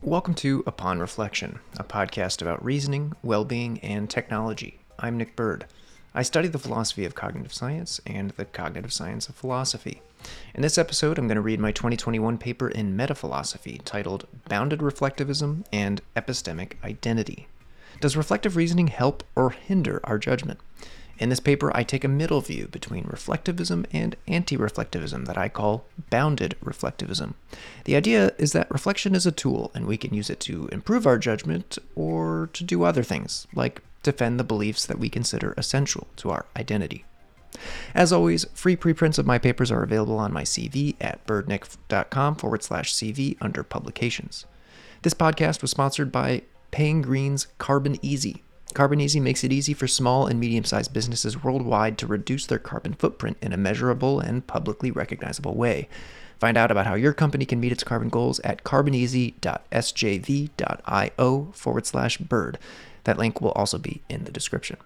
Welcome to Upon Reflection, a podcast about reasoning, well being, and technology. I'm Nick Byrd. I study the philosophy of cognitive science and the cognitive science of philosophy. In this episode, I'm going to read my 2021 paper in metaphilosophy titled Bounded Reflectivism and Epistemic Identity. Does reflective reasoning help or hinder our judgment? In this paper, I take a middle view between reflectivism and anti reflectivism that I call bounded reflectivism. The idea is that reflection is a tool, and we can use it to improve our judgment or to do other things, like defend the beliefs that we consider essential to our identity. As always, free preprints of my papers are available on my CV at byrdnick.com forward slash CV under publications. This podcast was sponsored by Paying Green's Carbon Easy, Carbon Easy makes it easy for small and medium sized businesses worldwide to reduce their carbon footprint in a measurable and publicly recognizable way. Find out about how your company can meet its carbon goals at carboneasy.sjv.io forward slash byrd. That link will also be in the description.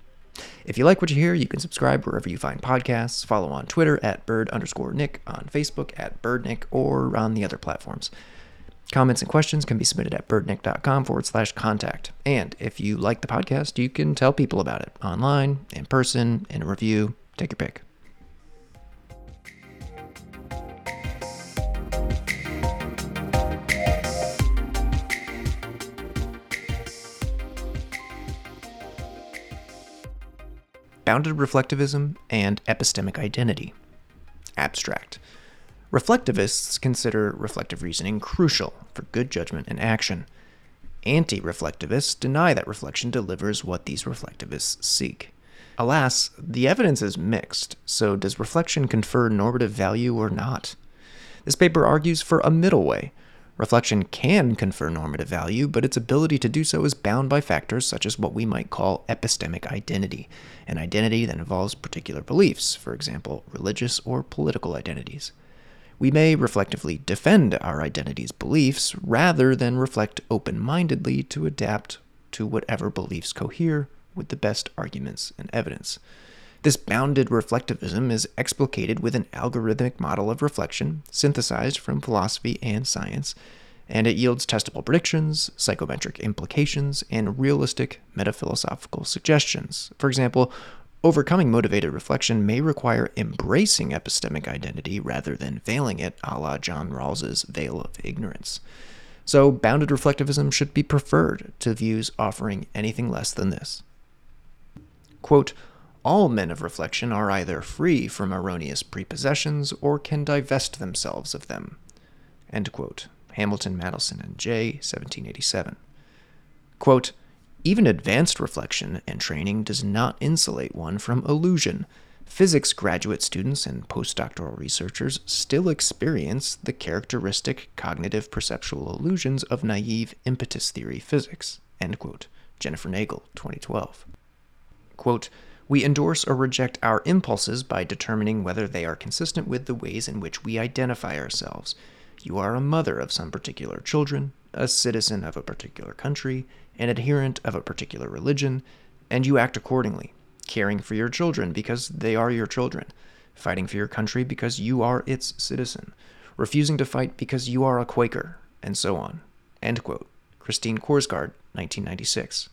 If you like what you hear, you can subscribe wherever you find podcasts, follow on Twitter at byrd underscore nick, on Facebook at byrdnick, or on the other platforms. Comments and questions can be submitted at byrdnick.com forward slash contact. And if you like the podcast, you can tell people about it online, in person, in a review. Take your pick. Bounded reflectivism and epistemic identity. Abstract. Reflectivists consider reflective reasoning crucial for good judgment and action. Anti reflectivists deny that reflection delivers what these reflectivists seek. Alas, the evidence is mixed, so does reflection confer normative value or not? This paper argues for a middle way. Reflection can confer normative value, but its ability to do so is bound by factors such as what we might call epistemic identity, an identity that involves particular beliefs, for example, religious or political identities we may reflectively defend our identity's beliefs rather than reflect open mindedly to adapt to whatever beliefs cohere with the best arguments and evidence. This bounded reflectivism is explicated with an algorithmic model of reflection synthesized from philosophy and science, and it yields testable predictions, psychometric implications, and realistic metaphilosophical suggestions. For example, Overcoming motivated reflection may require embracing epistemic identity rather than veiling it, a la John Rawls's veil of ignorance. So, bounded reflectivism should be preferred to views offering anything less than this. Quote, all men of reflection are either free from erroneous prepossessions or can divest themselves of them. Hamilton, Madison, and Jay, 1787. Quote, even advanced reflection and training does not insulate one from illusion. Physics graduate students and postdoctoral researchers still experience the characteristic cognitive perceptual illusions of naive impetus theory physics. End quote. Jennifer Nagel, 2012. Quote, we endorse or reject our impulses by determining whether they are consistent with the ways in which we identify ourselves. You are a mother of some particular children, a citizen of a particular country, an adherent of a particular religion, and you act accordingly, caring for your children because they are your children, fighting for your country because you are its citizen, refusing to fight because you are a Quaker, and so on. End quote. Christine Korsgaard, 1996.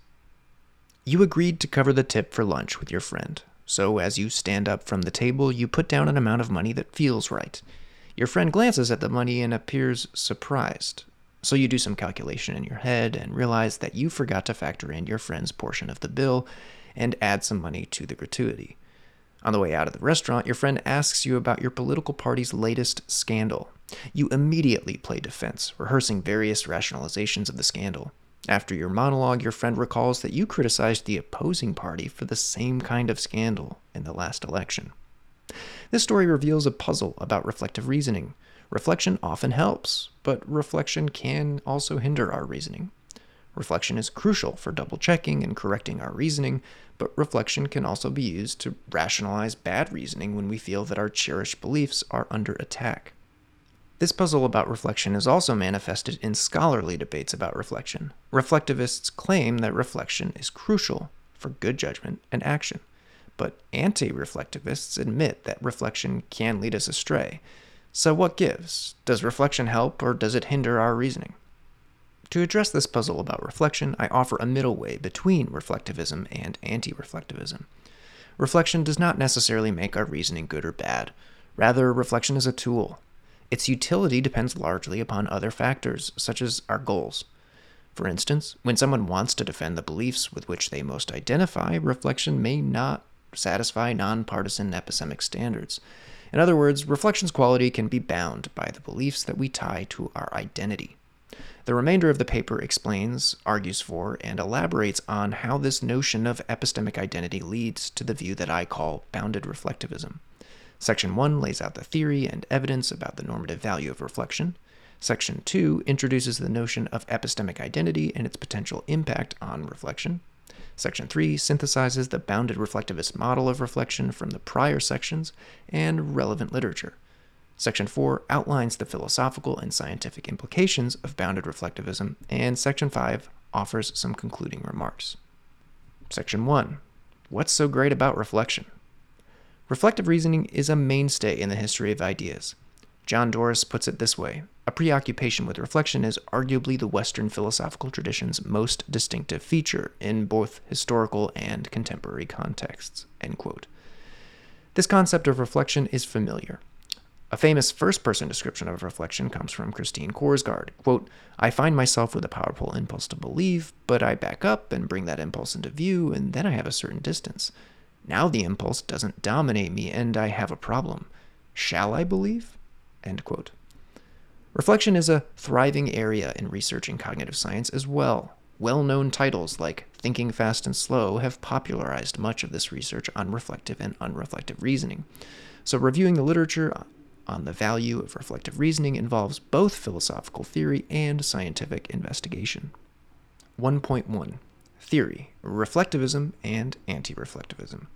You agreed to cover the tip for lunch with your friend, so as you stand up from the table, you put down an amount of money that feels right. Your friend glances at the money and appears surprised. So you do some calculation in your head and realize that you forgot to factor in your friend's portion of the bill and add some money to the gratuity. On the way out of the restaurant, your friend asks you about your political party's latest scandal. You immediately play defense, rehearsing various rationalizations of the scandal. After your monologue, your friend recalls that you criticized the opposing party for the same kind of scandal in the last election. This story reveals a puzzle about reflective reasoning. Reflection often helps, but reflection can also hinder our reasoning. Reflection is crucial for double checking and correcting our reasoning, but reflection can also be used to rationalize bad reasoning when we feel that our cherished beliefs are under attack. This puzzle about reflection is also manifested in scholarly debates about reflection. Reflectivists claim that reflection is crucial for good judgment and action, but anti reflectivists admit that reflection can lead us astray So, what gives? Does reflection help or does it hinder our reasoning? To address this puzzle about reflection, I offer a middle way between reflectivism and anti reflectivism. Reflection does not necessarily make our reasoning good or bad. Rather, reflection is a tool. Its utility depends largely upon other factors, such as our goals. For instance, when someone wants to defend the beliefs with which they most identify, reflection may not satisfy nonpartisan epistemic standards. In other words, reflection's quality can be bound by the beliefs that we tie to our identity. The remainder of the paper explains, argues for, and elaborates on how this notion of epistemic identity leads to the view that I call bounded reflectivism. Section 1 lays out the theory and evidence about the normative value of reflection. Section 2 introduces the notion of epistemic identity and its potential impact on reflection. Section 3 synthesizes the bounded reflectivist model of reflection from the prior sections and relevant literature. Section 4 outlines the philosophical and scientific implications of bounded reflectivism, and Section 5 offers some concluding remarks. Section 1 What's so great about reflection? Reflective reasoning is a mainstay in the history of ideas. John Doris puts it this way A preoccupation with reflection is arguably the Western philosophical tradition's most distinctive feature in both historical and contemporary contexts. This concept of reflection is familiar. A famous first person description of reflection comes from Christine Korsgaard. Quote, I find myself with a powerful impulse to believe, but I back up and bring that impulse into view, and then I have a certain distance. Now the impulse doesn't dominate me, and I have a problem. Shall I believe? Reflection is a thriving area in researching cognitive science as well. Well known titles like Thinking Fast and Slow have popularized much of this research on reflective and unreflective reasoning. So, reviewing the literature on the value of reflective reasoning involves both philosophical theory and scientific investigation. 1.1 Theory, Reflectivism, and Anti Reflectivism.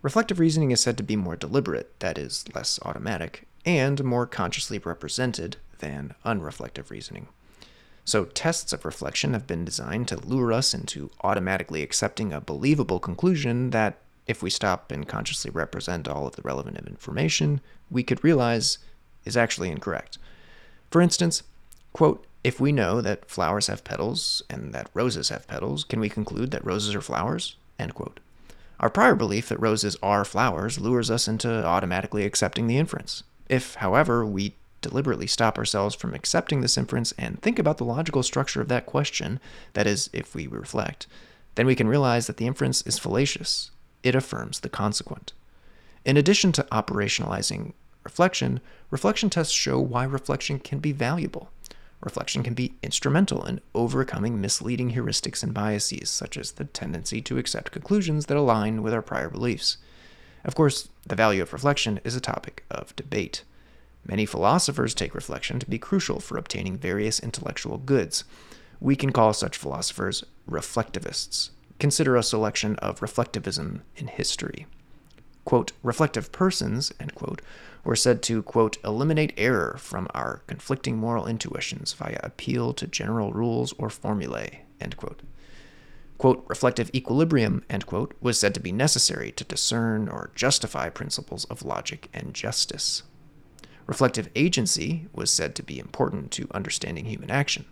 Reflective reasoning is said to be more deliberate, that is, less automatic, and more consciously represented than unreflective reasoning. So, tests of reflection have been designed to lure us into automatically accepting a believable conclusion that if we stop and consciously represent all of the relevant information, we could realize is actually incorrect. For instance, quote, if we know that flowers have petals and that roses have petals, can we conclude that roses are flowers? End quote. Our prior belief that roses are flowers lures us into automatically accepting the inference. If, however, we deliberately stop ourselves from accepting this inference and think about the logical structure of that question, that is, if we reflect, then we can realize that the inference is fallacious it affirms the consequent. In addition to operationalizing reflection, reflection tests show why reflection can be valuable. Reflection can be instrumental in overcoming misleading heuristics and biases, such as the tendency to accept conclusions that align with our prior beliefs. Of course, the value of reflection is a topic of debate. Many philosophers take reflection to be crucial for obtaining various intellectual goods. We can call such philosophers reflectivists, consider a selection of reflectivism in history. Quote, reflective persons, end quote, were said to, quote, eliminate error from our conflicting moral intuitions via appeal to general rules or formulae, end quote. Quote, reflective equilibrium, end quote, was said to be necessary to discern or justify principles of logic and justice. Reflective agency was said to be important to understanding human action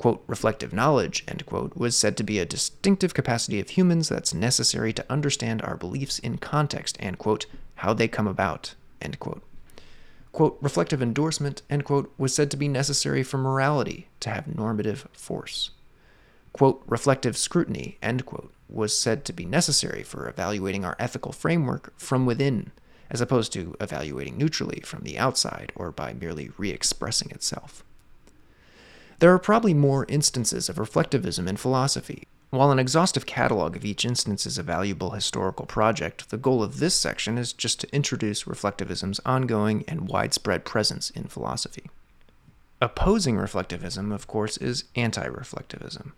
quote, reflective knowledge, end quote, was said to be a distinctive capacity of humans that's necessary to understand our beliefs in context, and, quote, how they come about, end quote. Quote, reflective endorsement, end quote, was said to be necessary for morality to have normative force. Quote, reflective scrutiny, end quote, was said to be necessary for evaluating our ethical framework from within, as opposed to evaluating neutrally from the outside or by merely re expressing itself. There are probably more instances of reflectivism in philosophy. While an exhaustive catalog of each instance is a valuable historical project, the goal of this section is just to introduce reflectivism's ongoing and widespread presence in philosophy. Opposing reflectivism, of course, is anti reflectivism.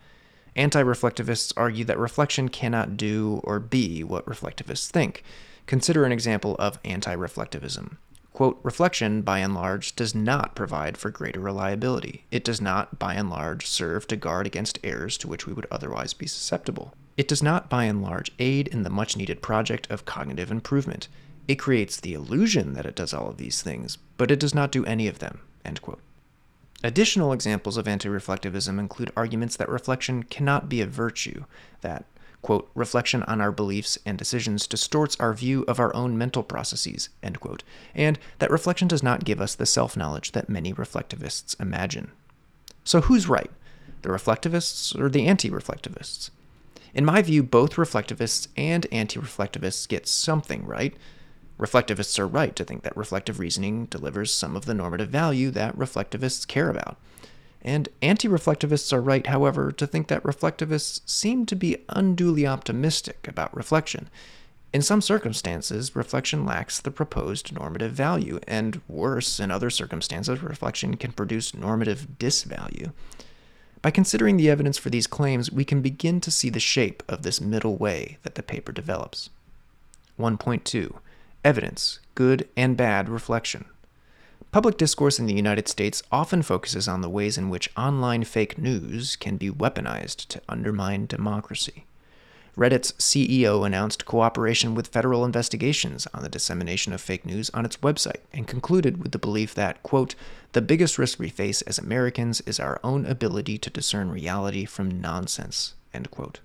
Anti reflectivists argue that reflection cannot do or be what reflectivists think. Consider an example of anti reflectivism. Quote, reflection, by and large, does not provide for greater reliability. It does not, by and large, serve to guard against errors to which we would otherwise be susceptible. It does not, by and large, aid in the much needed project of cognitive improvement. It creates the illusion that it does all of these things, but it does not do any of them. End quote. Additional examples of anti reflectivism include arguments that reflection cannot be a virtue, that, quote, reflection on our beliefs and decisions distorts our view of our own mental processes, end quote, and that reflection does not give us the self knowledge that many reflectivists imagine. So who's right, the reflectivists or the anti reflectivists? In my view, both reflectivists and anti reflectivists get something right. Reflectivists are right to think that reflective reasoning delivers some of the normative value that reflectivists care about. And anti reflectivists are right, however, to think that reflectivists seem to be unduly optimistic about reflection. In some circumstances, reflection lacks the proposed normative value, and worse, in other circumstances, reflection can produce normative disvalue. By considering the evidence for these claims, we can begin to see the shape of this middle way that the paper develops. 1.2 Evidence Good and Bad Reflection. Public discourse in the United States often focuses on the ways in which online fake news can be weaponized to undermine democracy. Reddit's CEO announced cooperation with federal investigations on the dissemination of fake news on its website and concluded with the belief that, quote, the biggest risk we face as Americans is our own ability to discern reality from nonsense, end quote.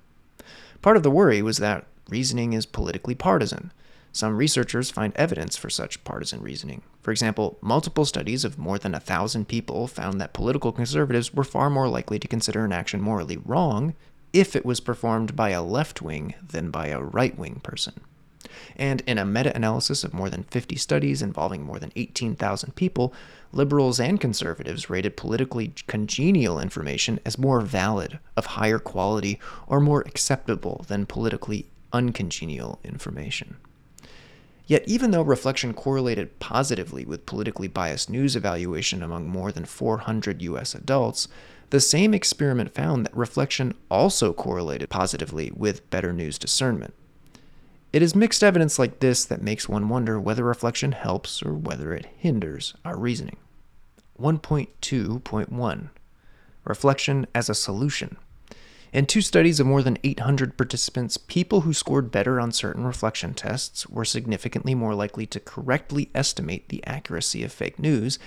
Part of the worry was that reasoning is politically partisan. Some researchers find evidence for such partisan reasoning. For example, multiple studies of more than a thousand people found that political conservatives were far more likely to consider an action morally wrong if it was performed by a left wing than by a right wing person. And in a meta analysis of more than 50 studies involving more than 18,000 people, liberals and conservatives rated politically congenial information as more valid, of higher quality, or more acceptable than politically uncongenial information. Yet, even though reflection correlated positively with politically biased news evaluation among more than 400 US adults, the same experiment found that reflection also correlated positively with better news discernment. It is mixed evidence like this that makes one wonder whether reflection helps or whether it hinders our reasoning. 1.2.1 Reflection as a solution. In two studies of more than 800 participants, people who scored better on certain reflection tests were significantly more likely to correctly estimate the accuracy of fake news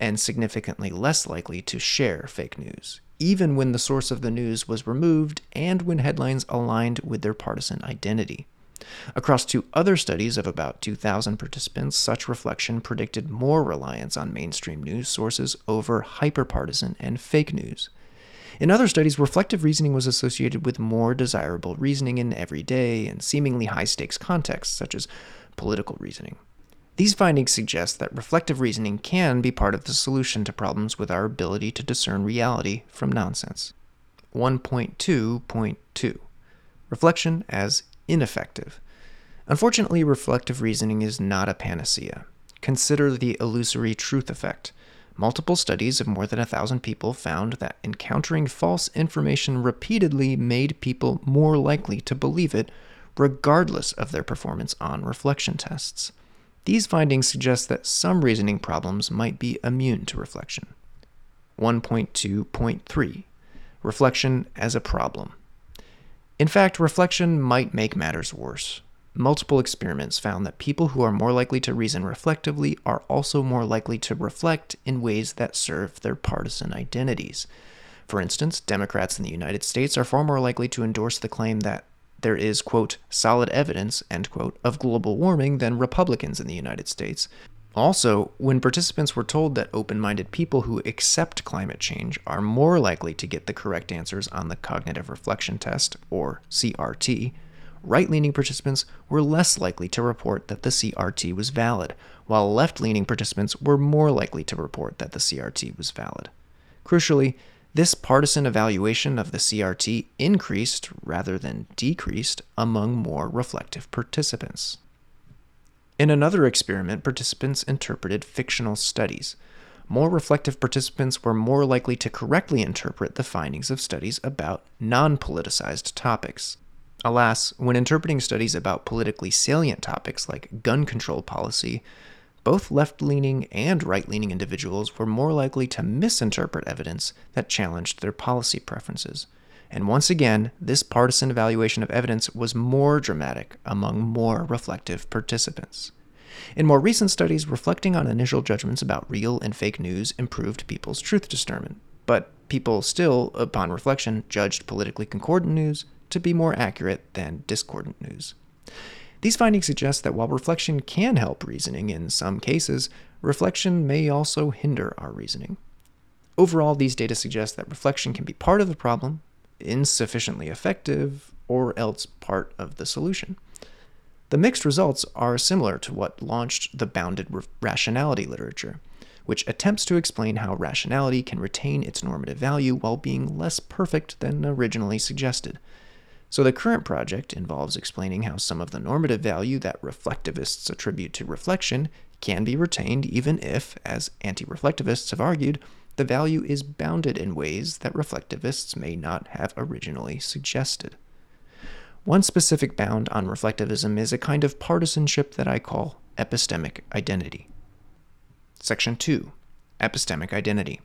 and significantly less likely to share fake news, even when the source of the news was removed and when headlines aligned with their partisan identity. Across two other studies of about 2,000 participants, such reflection predicted more reliance on mainstream news sources over hyperpartisan and fake news. In other studies, reflective reasoning was associated with more desirable reasoning in everyday and seemingly high stakes contexts, such as political reasoning. These findings suggest that reflective reasoning can be part of the solution to problems with our ability to discern reality from nonsense. 1.2.2 Reflection as ineffective. Unfortunately, reflective reasoning is not a panacea. Consider the illusory truth effect. Multiple studies of more than a thousand people found that encountering false information repeatedly made people more likely to believe it, regardless of their performance on reflection tests. These findings suggest that some reasoning problems might be immune to reflection. 1.2.3 Reflection as a problem. In fact, reflection might make matters worse. Multiple experiments found that people who are more likely to reason reflectively are also more likely to reflect in ways that serve their partisan identities. For instance, Democrats in the United States are far more likely to endorse the claim that there is, quote, solid evidence, end quote, of global warming than Republicans in the United States. Also, when participants were told that open minded people who accept climate change are more likely to get the correct answers on the Cognitive Reflection Test, or CRT, right leaning participants were less likely to report that the CRT was valid, while left leaning participants were more likely to report that the CRT was valid. Crucially, this partisan evaluation of the CRT increased rather than decreased among more reflective participants. In another experiment, participants interpreted fictional studies. More reflective participants were more likely to correctly interpret the findings of studies about non politicized topics. Alas, when interpreting studies about politically salient topics like gun control policy, both left leaning and right leaning individuals were more likely to misinterpret evidence that challenged their policy preferences. And once again, this partisan evaluation of evidence was more dramatic among more reflective participants. In more recent studies, reflecting on initial judgments about real and fake news improved people's truth discernment, but people still, upon reflection, judged politically concordant news to be more accurate than discordant news. These findings suggest that while reflection can help reasoning in some cases, reflection may also hinder our reasoning. Overall, these data suggest that reflection can be part of the problem, insufficiently effective, or else part of the solution. The mixed results are similar to what launched the bounded rationality literature, which attempts to explain how rationality can retain its normative value while being less perfect than originally suggested. So the current project involves explaining how some of the normative value that reflectivists attribute to reflection can be retained even if, as anti reflectivists have argued, the value is bounded in ways that reflectivists may not have originally suggested. One specific bound on reflectivism is a kind of partisanship that I call epistemic identity. Section 2 Epistemic Identity.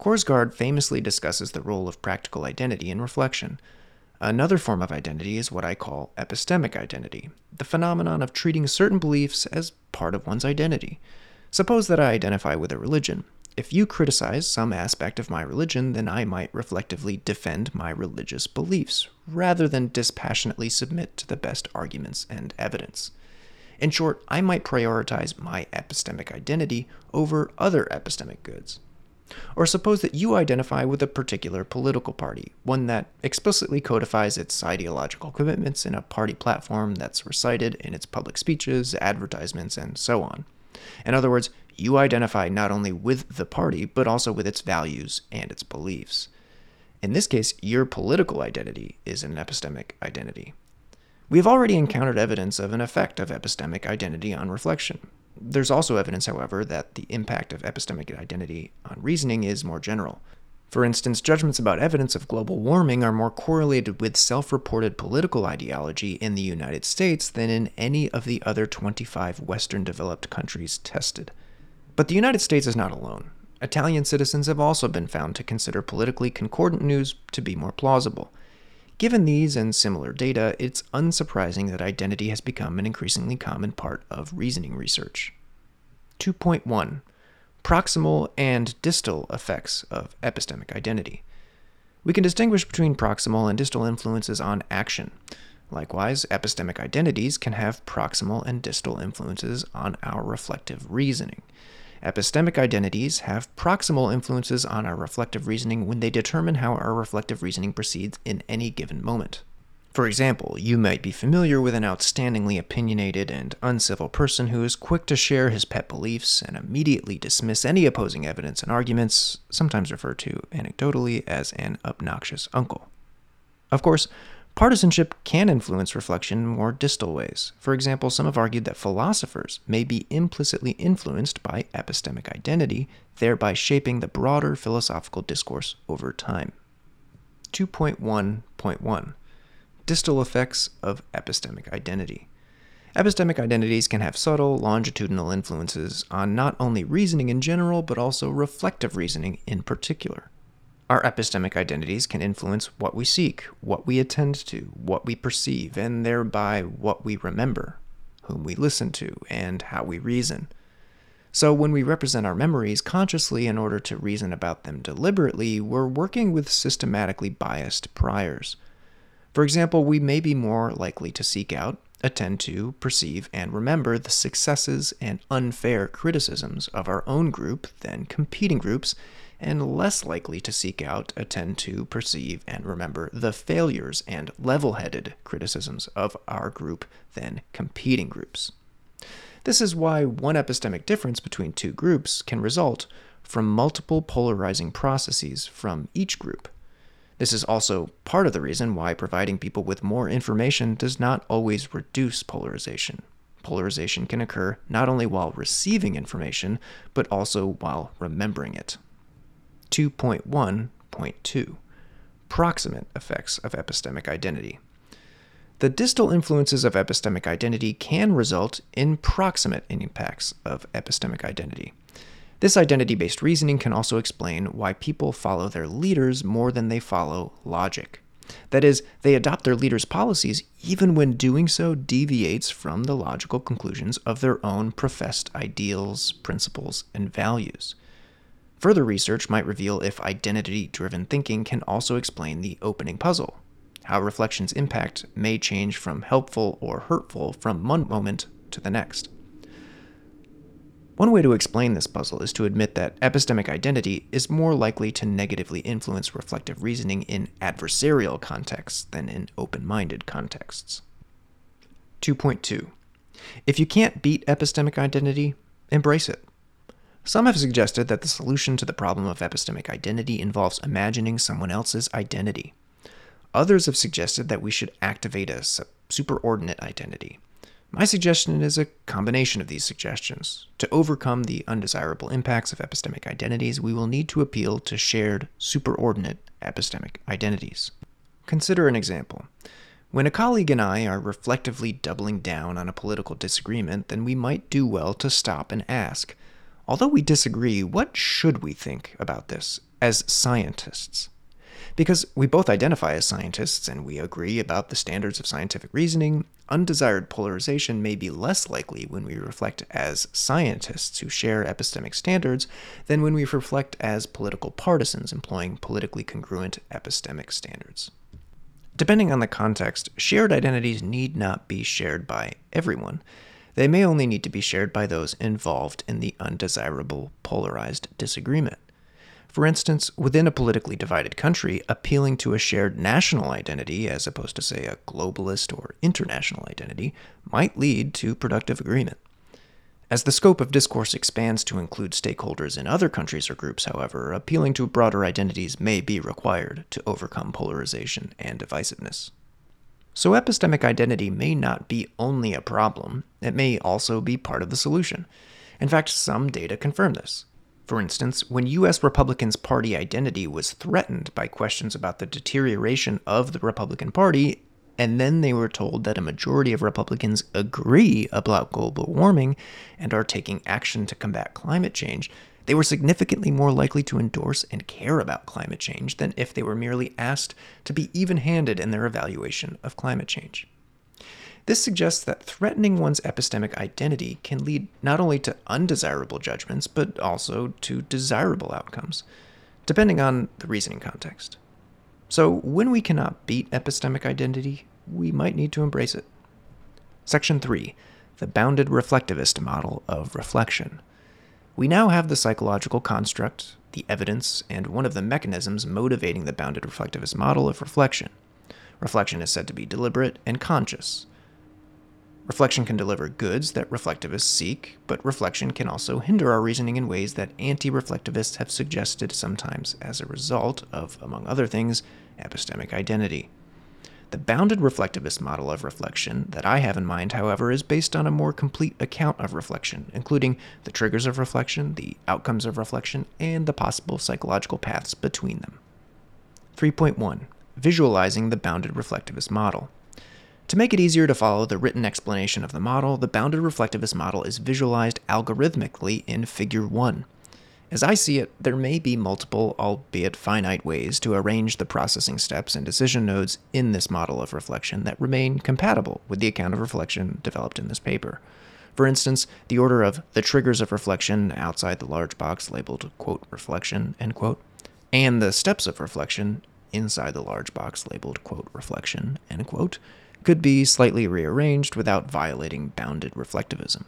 Korsgaard famously discusses the role of practical identity in reflection. Another form of identity is what I call epistemic identity, the phenomenon of treating certain beliefs as part of one's identity. Suppose that I identify with a religion. If you criticize some aspect of my religion, then I might reflectively defend my religious beliefs, rather than dispassionately submit to the best arguments and evidence. In short, I might prioritize my epistemic identity over other epistemic goods. Or suppose that you identify with a particular political party, one that explicitly codifies its ideological commitments in a party platform that's recited in its public speeches, advertisements, and so on. In other words, you identify not only with the party, but also with its values and its beliefs. In this case, your political identity is an epistemic identity. We have already encountered evidence of an effect of epistemic identity on reflection. There's also evidence, however, that the impact of epistemic identity on reasoning is more general. For instance, judgments about evidence of global warming are more correlated with self reported political ideology in the United States than in any of the other 25 Western developed countries tested. But the United States is not alone. Italian citizens have also been found to consider politically concordant news to be more plausible. Given these and similar data, it's unsurprising that identity has become an increasingly common part of reasoning research. 2.1 proximal and distal effects of epistemic identity. We can distinguish between proximal and distal influences on action. Likewise, epistemic identities can have proximal and distal influences on our reflective reasoning. Epistemic identities have proximal influences on our reflective reasoning when they determine how our reflective reasoning proceeds in any given moment. For example, you might be familiar with an outstandingly opinionated and uncivil person who is quick to share his pet beliefs and immediately dismiss any opposing evidence and arguments, sometimes referred to anecdotally as an obnoxious uncle. Of course, partisanship can influence reflection in more distal ways. For example, some have argued that philosophers may be implicitly influenced by epistemic identity, thereby shaping the broader philosophical discourse over time. 2.1.1 distal effects of epistemic identity. Epistemic identities can have subtle, longitudinal influences on not only reasoning in general, but also reflective reasoning in particular. Our epistemic identities can influence what we seek, what we attend to, what we perceive, and thereby what we remember, whom we listen to, and how we reason. So, when we represent our memories consciously in order to reason about them deliberately, we're working with systematically biased priors. For example, we may be more likely to seek out, attend to, perceive, and remember the successes and unfair criticisms of our own group than competing groups, and less likely to seek out, attend to, perceive, and remember the failures and level headed criticisms of our group than competing groups. This is why one epistemic difference between two groups can result from multiple polarizing processes from each group. This is also part of the reason why providing people with more information does not always reduce polarization. Polarization can occur not only while receiving information, but also while remembering it. 2.1.2 Proximate effects of epistemic identity. The distal influences of epistemic identity can result in proximate impacts of epistemic identity. This identity based reasoning can also explain why people follow their leaders more than they follow logic. That is, they adopt their leaders' policies even when doing so deviates from the logical conclusions of their own professed ideals, principles, and values. Further research might reveal if identity driven thinking can also explain the opening puzzle how reflection's impact may change from helpful or hurtful from one moment to the next. One way to explain this puzzle is to admit that epistemic identity is more likely to negatively influence reflective reasoning in adversarial contexts than in open minded contexts. 2.2 If you can't beat epistemic identity, embrace it. Some have suggested that the solution to the problem of epistemic identity involves imagining someone else's identity. Others have suggested that we should activate a superordinate identity. My suggestion is a combination of these suggestions. To overcome the undesirable impacts of epistemic identities, we will need to appeal to shared superordinate epistemic identities. Consider an example. When a colleague and I are reflectively doubling down on a political disagreement, then we might do well to stop and ask, although we disagree, what should we think about this as scientists? Because we both identify as scientists and we agree about the standards of scientific reasoning, undesired polarization may be less likely when we reflect as scientists who share epistemic standards than when we reflect as political partisans employing politically congruent epistemic standards. Depending on the context, shared identities need not be shared by everyone. They may only need to be shared by those involved in the undesirable polarized disagreement. For instance, within a politically divided country, appealing to a shared national identity, as opposed to, say, a globalist or international identity, might lead to productive agreement. As the scope of discourse expands to include stakeholders in other countries or groups, however, appealing to broader identities may be required to overcome polarization and divisiveness. So, epistemic identity may not be only a problem, it may also be part of the solution. In fact, some data confirm this. For instance, when U.S. Republicans' party identity was threatened by questions about the deterioration of the Republican Party, and then they were told that a majority of Republicans agree about global warming and are taking action to combat climate change, they were significantly more likely to endorse and care about climate change than if they were merely asked to be even handed in their evaluation of climate change. This suggests that threatening one's epistemic identity can lead not only to undesirable judgments, but also to desirable outcomes, depending on the reasoning context. So, when we cannot beat epistemic identity, we might need to embrace it. Section 3 The Bounded Reflectivist Model of Reflection. We now have the psychological construct, the evidence, and one of the mechanisms motivating the bounded reflectivist model of reflection. Reflection is said to be deliberate and conscious, Reflection can deliver goods that reflectivists seek, but reflection can also hinder our reasoning in ways that anti reflectivists have suggested sometimes as a result of, among other things, epistemic identity. The bounded reflectivist model of reflection that I have in mind, however, is based on a more complete account of reflection, including the triggers of reflection, the outcomes of reflection, and the possible psychological paths between them. 3.1 Visualizing the bounded reflectivist model. To make it easier to follow the written explanation of the model, the bounded reflectivist model is visualized algorithmically in Figure 1. As I see it, there may be multiple, albeit finite, ways to arrange the processing steps and decision nodes in this model of reflection that remain compatible with the account of reflection developed in this paper. For instance, the order of the triggers of reflection outside the large box labeled quote reflection end quote, and the steps of reflection inside the large box labeled quote reflection end quote could be slightly rearranged without violating bounded reflectivism.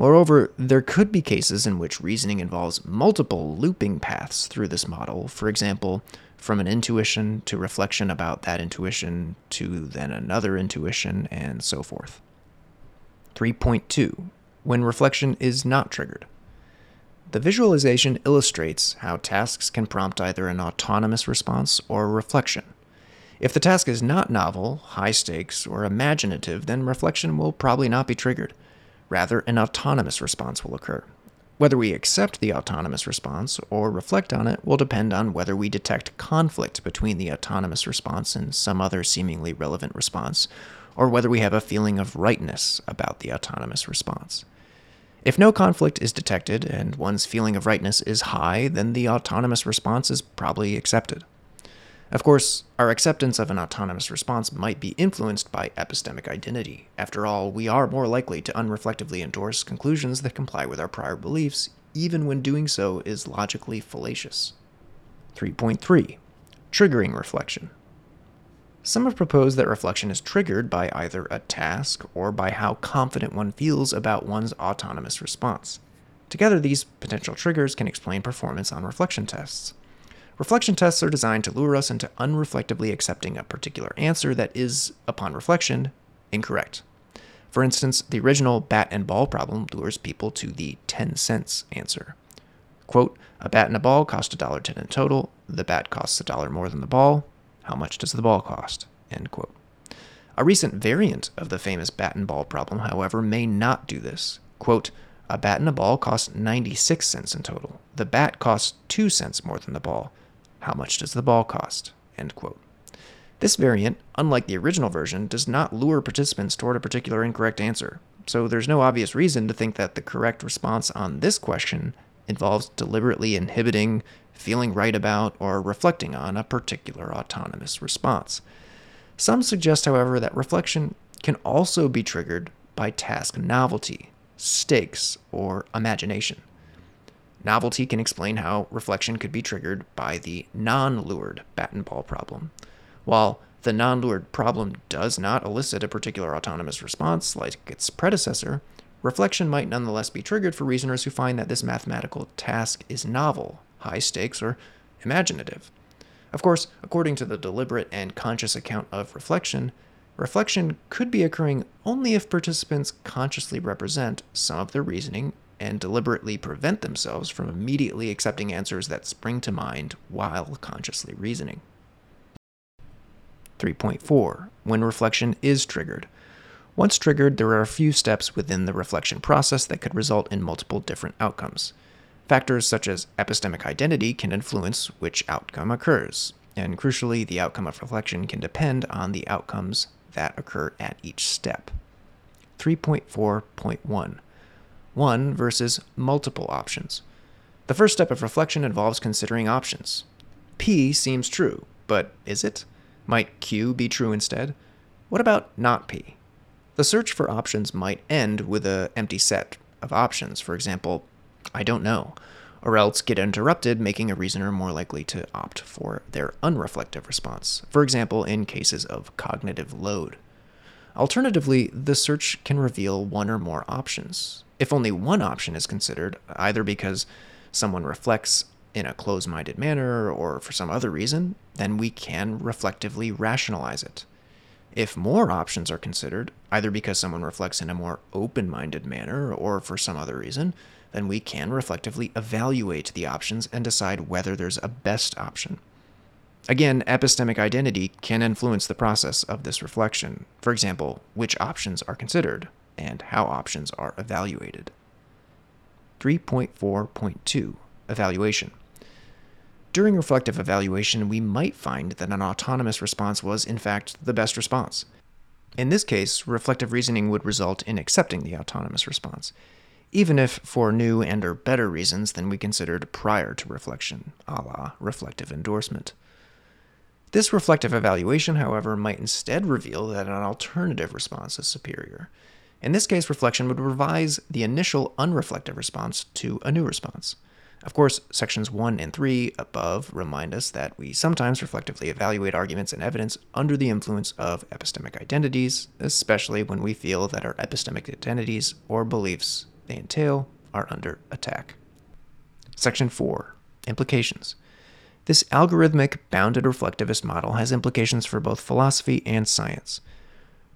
Moreover, there could be cases in which reasoning involves multiple looping paths through this model, for example, from an intuition to reflection about that intuition to then another intuition, and so forth. 3.2 When reflection is not triggered. The visualization illustrates how tasks can prompt either an autonomous response or reflection. If the task is not novel, high stakes, or imaginative, then reflection will probably not be triggered. Rather, an autonomous response will occur. Whether we accept the autonomous response or reflect on it will depend on whether we detect conflict between the autonomous response and some other seemingly relevant response, or whether we have a feeling of rightness about the autonomous response. If no conflict is detected and one's feeling of rightness is high, then the autonomous response is probably accepted. Of course, our acceptance of an autonomous response might be influenced by epistemic identity. After all, we are more likely to unreflectively endorse conclusions that comply with our prior beliefs, even when doing so is logically fallacious. 3.3 Triggering reflection. Some have proposed that reflection is triggered by either a task or by how confident one feels about one's autonomous response. Together, these potential triggers can explain performance on reflection tests. Reflection tests are designed to lure us into unreflectively accepting a particular answer that is, upon reflection, incorrect. For instance, the original bat and ball problem lures people to the 10 cents answer. Quote, a bat and a ball cost $1.10 in total. The bat costs a dollar more than the ball. How much does the ball cost? End quote. A recent variant of the famous bat and ball problem, however, may not do this. Quote, a bat and a ball cost 96 cents in total. The bat costs 2 cents more than the ball. How much does the ball cost? End quote. This variant, unlike the original version, does not lure participants toward a particular incorrect answer, so there's no obvious reason to think that the correct response on this question involves deliberately inhibiting, feeling right about, or reflecting on a particular autonomous response. Some suggest, however, that reflection can also be triggered by task novelty, stakes, or imagination. Novelty can explain how reflection could be triggered by the non lured bat and ball problem. While the non lured problem does not elicit a particular autonomous response like its predecessor, reflection might nonetheless be triggered for reasoners who find that this mathematical task is novel, high stakes, or imaginative. Of course, according to the deliberate and conscious account of reflection, reflection could be occurring only if participants consciously represent some of their reasoning and deliberately prevent themselves from immediately accepting answers that spring to mind while consciously reasoning. 3.4 When reflection is triggered. Once triggered, there are a few steps within the reflection process that could result in multiple different outcomes. Factors such as epistemic identity can influence which outcome occurs, and crucially, the outcome of reflection can depend on the outcomes that occur at each step. 3.4.1 one versus multiple options. The first step of reflection involves considering options. P seems true, but is it? Might Q be true instead? What about not P? The search for options might end with an empty set of options, for example, I don't know, or else get interrupted, making a reasoner more likely to opt for their unreflective response, for example, in cases of cognitive load. Alternatively, the search can reveal one or more options, if only one option is considered, either because someone reflects in a closed minded manner or for some other reason, then we can reflectively rationalize it. If more options are considered, either because someone reflects in a more open minded manner or for some other reason, then we can reflectively evaluate the options and decide whether there's a best option. Again, epistemic identity can influence the process of this reflection. For example, which options are considered, and how options are evaluated. 3.4.2 Evaluation. During reflective evaluation, we might find that an autonomous response was, in fact, the best response. In this case, reflective reasoning would result in accepting the autonomous response, even if for new and or better reasons than we considered prior to reflection, a la reflective endorsement. This reflective evaluation, however, might instead reveal that an alternative response is superior, in this case, reflection would revise the initial unreflective response to a new response. Of course, sections 1 and 3 above remind us that we sometimes reflectively evaluate arguments and evidence under the influence of epistemic identities, especially when we feel that our epistemic identities or beliefs they entail are under attack. Section 4 Implications. This algorithmic bounded reflectivist model has implications for both philosophy and science.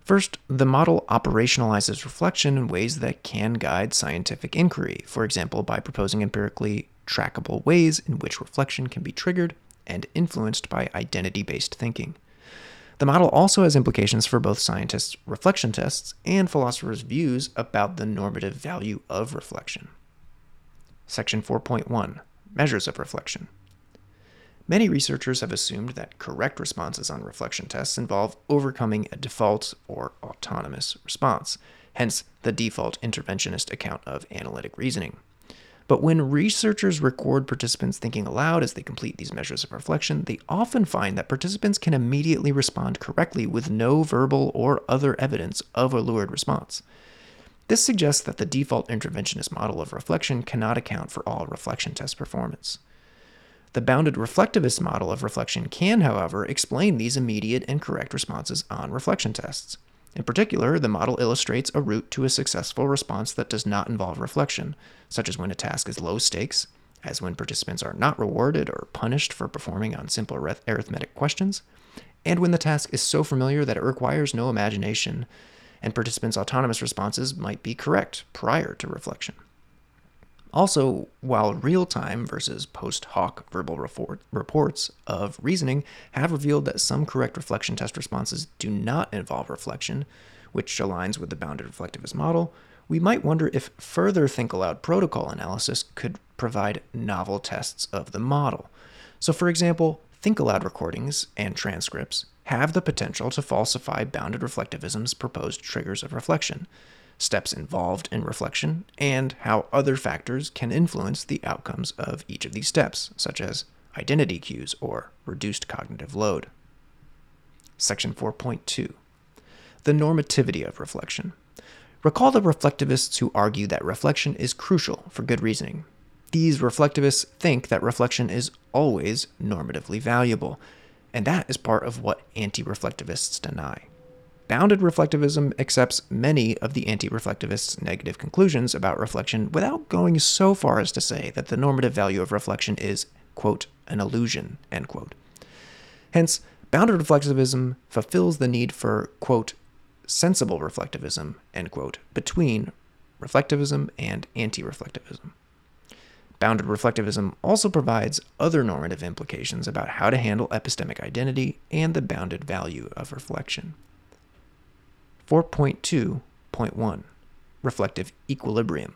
First, the model operationalizes reflection in ways that can guide scientific inquiry, for example, by proposing empirically trackable ways in which reflection can be triggered and influenced by identity based thinking. The model also has implications for both scientists' reflection tests and philosophers' views about the normative value of reflection. Section 4.1 Measures of Reflection. Many researchers have assumed that correct responses on reflection tests involve overcoming a default or autonomous response, hence the default interventionist account of analytic reasoning. But when researchers record participants thinking aloud as they complete these measures of reflection, they often find that participants can immediately respond correctly with no verbal or other evidence of a lured response. This suggests that the default interventionist model of reflection cannot account for all reflection test performance. The bounded reflectivist model of reflection can, however, explain these immediate and correct responses on reflection tests. In particular, the model illustrates a route to a successful response that does not involve reflection, such as when a task is low stakes, as when participants are not rewarded or punished for performing on simple arithmetic questions, and when the task is so familiar that it requires no imagination, and participants' autonomous responses might be correct prior to reflection. Also, while real time versus post hoc verbal report, reports of reasoning have revealed that some correct reflection test responses do not involve reflection, which aligns with the bounded reflectivist model, we might wonder if further think aloud protocol analysis could provide novel tests of the model. So, for example, think aloud recordings and transcripts have the potential to falsify bounded reflectivism's proposed triggers of reflection steps involved in reflection, and how other factors can influence the outcomes of each of these steps, such as identity cues or reduced cognitive load. Section 4.2 The normativity of reflection. Recall the reflectivists who argue that reflection is crucial for good reasoning. These reflectivists think that reflection is always normatively valuable, and that is part of what anti reflectivists deny. Bounded reflectivism accepts many of the anti reflectivists' negative conclusions about reflection without going so far as to say that the normative value of reflection is, quote, an illusion, end quote. Hence, bounded reflectivism fulfills the need for, quote, sensible reflectivism, end quote, between reflectivism and anti reflectivism. Bounded reflectivism also provides other normative implications about how to handle epistemic identity and the bounded value of reflection. 4.2.1 Reflective Equilibrium.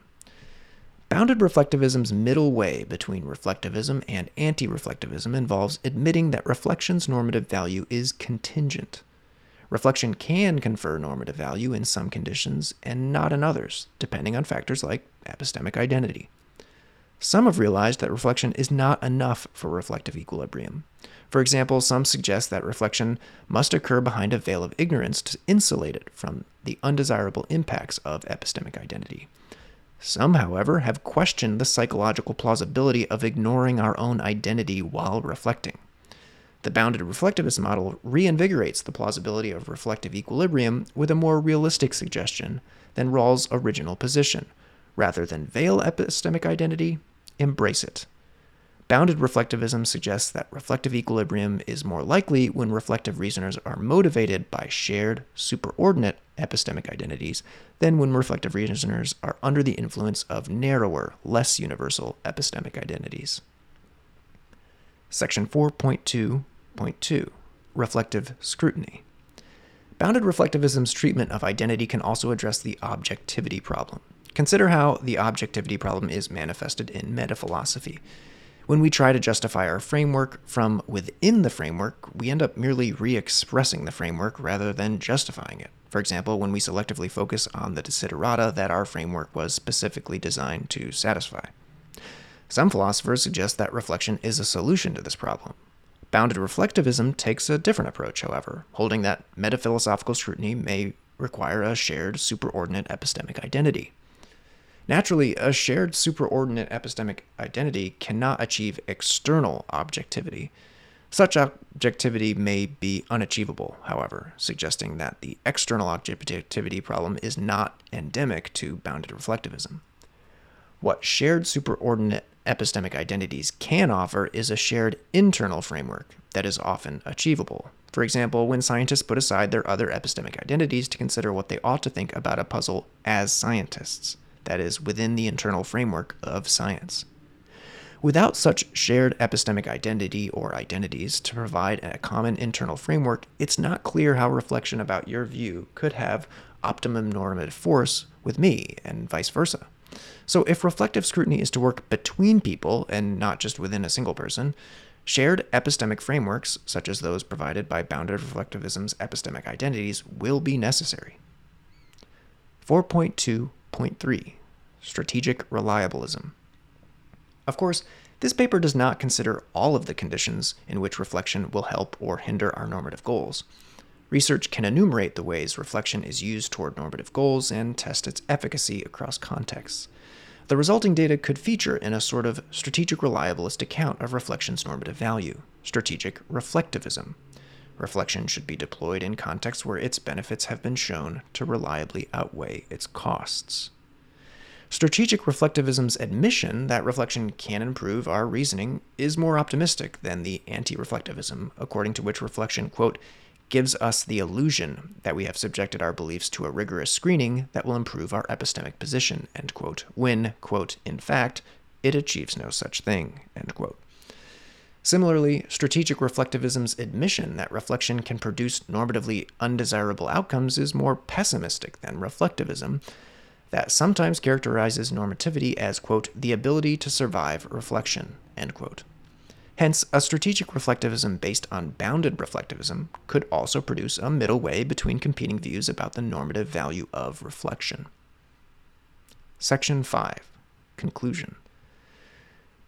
Bounded reflectivism's middle way between reflectivism and anti reflectivism involves admitting that reflection's normative value is contingent. Reflection can confer normative value in some conditions and not in others, depending on factors like epistemic identity. Some have realized that reflection is not enough for reflective equilibrium. For example, some suggest that reflection must occur behind a veil of ignorance to insulate it from the undesirable impacts of epistemic identity. Some, however, have questioned the psychological plausibility of ignoring our own identity while reflecting. The bounded reflectivist model reinvigorates the plausibility of reflective equilibrium with a more realistic suggestion than Rawls' original position. Rather than veil epistemic identity, embrace it. Bounded reflectivism suggests that reflective equilibrium is more likely when reflective reasoners are motivated by shared, superordinate epistemic identities than when reflective reasoners are under the influence of narrower, less universal epistemic identities. Section 4.2.2 Reflective Scrutiny. Bounded reflectivism's treatment of identity can also address the objectivity problem. Consider how the objectivity problem is manifested in metaphilosophy. When we try to justify our framework from within the framework, we end up merely re expressing the framework rather than justifying it. For example, when we selectively focus on the desiderata that our framework was specifically designed to satisfy. Some philosophers suggest that reflection is a solution to this problem. Bounded reflectivism takes a different approach, however, holding that metaphilosophical scrutiny may require a shared superordinate epistemic identity. Naturally, a shared superordinate epistemic identity cannot achieve external objectivity. Such objectivity may be unachievable, however, suggesting that the external objectivity problem is not endemic to bounded reflectivism. What shared superordinate epistemic identities can offer is a shared internal framework that is often achievable. For example, when scientists put aside their other epistemic identities to consider what they ought to think about a puzzle as scientists that is, within the internal framework of science. Without such shared epistemic identity or identities to provide a common internal framework, it's not clear how reflection about your view could have optimum normative force with me and vice versa. So, if reflective scrutiny is to work between people and not just within a single person, shared epistemic frameworks, such as those provided by bounded reflectivism's epistemic identities, will be necessary. 4.2.3 Strategic reliabilism. Of course, this paper does not consider all of the conditions in which reflection will help or hinder our normative goals. Research can enumerate the ways reflection is used toward normative goals and test its efficacy across contexts. The resulting data could feature in a sort of strategic reliabilist account of reflection's normative value, strategic reflectivism. Reflection should be deployed in contexts where its benefits have been shown to reliably outweigh its costs. Strategic reflectivism's admission that reflection can improve our reasoning is more optimistic than the anti reflectivism, according to which reflection, quote, gives us the illusion that we have subjected our beliefs to a rigorous screening that will improve our epistemic position, end quote, when, quote, in fact, it achieves no such thing, end quote. Similarly, strategic reflectivism's admission that reflection can produce normatively undesirable outcomes is more pessimistic than reflectivism, that sometimes characterizes normativity as, quote, the ability to survive reflection, end quote. Hence, a strategic reflectivism based on bounded reflectivism could also produce a middle way between competing views about the normative value of reflection. Section 5 Conclusion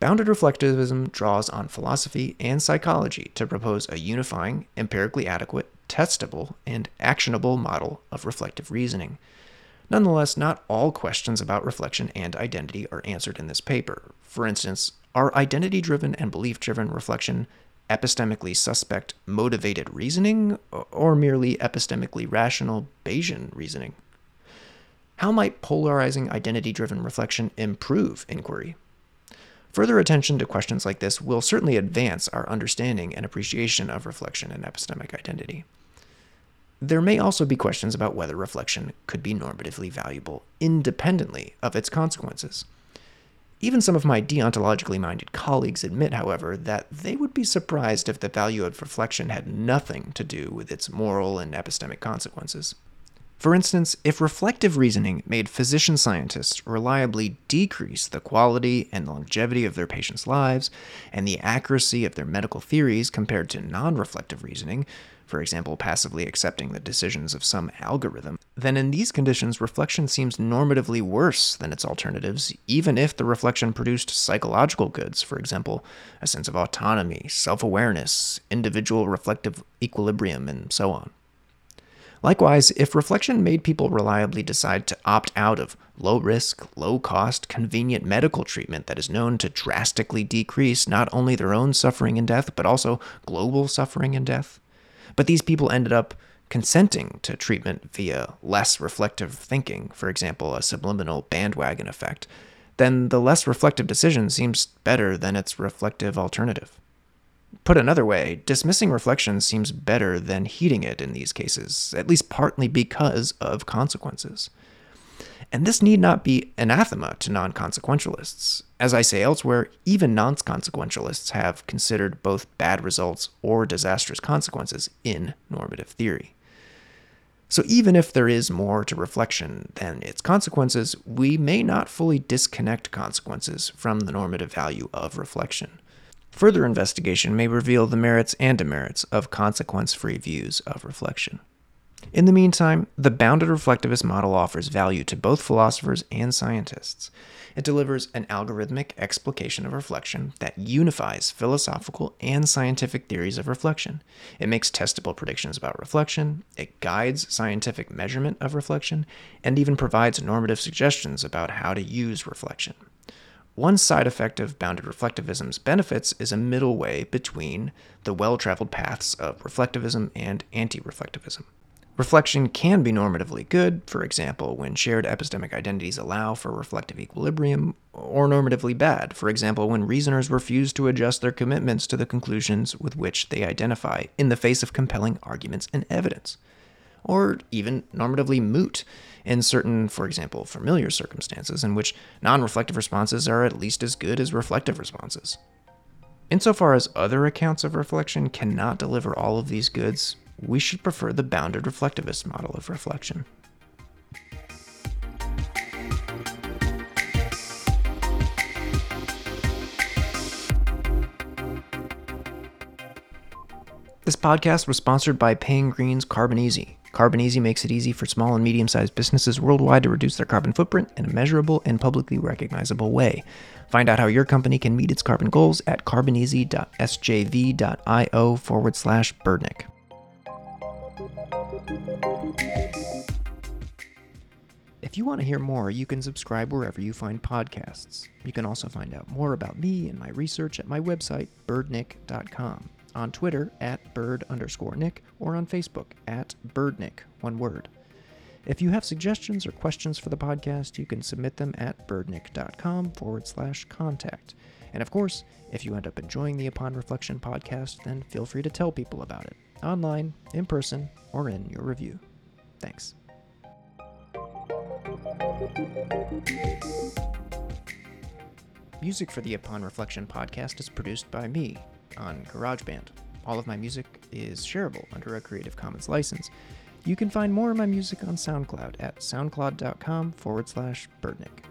Bounded reflectivism draws on philosophy and psychology to propose a unifying, empirically adequate, testable, and actionable model of reflective reasoning. Nonetheless, not all questions about reflection and identity are answered in this paper. For instance, are identity driven and belief driven reflection epistemically suspect motivated reasoning or merely epistemically rational Bayesian reasoning? How might polarizing identity driven reflection improve inquiry? Further attention to questions like this will certainly advance our understanding and appreciation of reflection and epistemic identity. There may also be questions about whether reflection could be normatively valuable independently of its consequences. Even some of my deontologically minded colleagues admit, however, that they would be surprised if the value of reflection had nothing to do with its moral and epistemic consequences. For instance, if reflective reasoning made physician scientists reliably decrease the quality and longevity of their patients' lives and the accuracy of their medical theories compared to non reflective reasoning, for example, passively accepting the decisions of some algorithm, then in these conditions, reflection seems normatively worse than its alternatives, even if the reflection produced psychological goods, for example, a sense of autonomy, self awareness, individual reflective equilibrium, and so on. Likewise, if reflection made people reliably decide to opt out of low risk, low cost, convenient medical treatment that is known to drastically decrease not only their own suffering and death, but also global suffering and death, but these people ended up consenting to treatment via less reflective thinking, for example, a subliminal bandwagon effect, then the less reflective decision seems better than its reflective alternative. Put another way, dismissing reflection seems better than heeding it in these cases, at least partly because of consequences. And this need not be anathema to non consequentialists. As I say elsewhere, even non consequentialists have considered both bad results or disastrous consequences in normative theory. So even if there is more to reflection than its consequences, we may not fully disconnect consequences from the normative value of reflection. Further investigation may reveal the merits and demerits of consequence free views of reflection. In the meantime, the bounded reflectivist model offers value to both philosophers and scientists. It delivers an algorithmic explication of reflection that unifies philosophical and scientific theories of reflection. It makes testable predictions about reflection, it guides scientific measurement of reflection, and even provides normative suggestions about how to use reflection. One side effect of bounded reflectivism's benefits is a middle way between the well traveled paths of reflectivism and anti reflectivism. Reflection can be normatively good, for example, when shared epistemic identities allow for reflective equilibrium, or normatively bad, for example, when reasoners refuse to adjust their commitments to the conclusions with which they identify in the face of compelling arguments and evidence. Or even normatively moot in certain, for example, familiar circumstances in which non reflective responses are at least as good as reflective responses. Insofar as other accounts of reflection cannot deliver all of these goods, we should prefer the bounded reflectivist model of reflection. This podcast was sponsored by Payne Green's Carbon Easy. Carbon Easy makes it easy for small and medium sized businesses worldwide to reduce their carbon footprint in a measurable and publicly recognizable way. Find out how your company can meet its carbon goals at carboneasy.sjv.io forward slash byrdnick. If you want to hear more, you can subscribe wherever you find podcasts. You can also find out more about me and my research at my website, byrdnick.com, on Twitter at byrd underscore nick, or on Facebook at byrdnick, one word. If you have suggestions or questions for the podcast, you can submit them at byrdnick.com forward slash contact. And of course, if you end up enjoying the Upon Reflection podcast, then feel free to tell people about it, online, in person, or in your review. Thanks. Music for the Upon Reflection podcast is produced by me on GarageBand. All of my music is shareable under a Creative Commons license. You can find more of my music on SoundCloud at soundcloud.com forward slash byrdnick.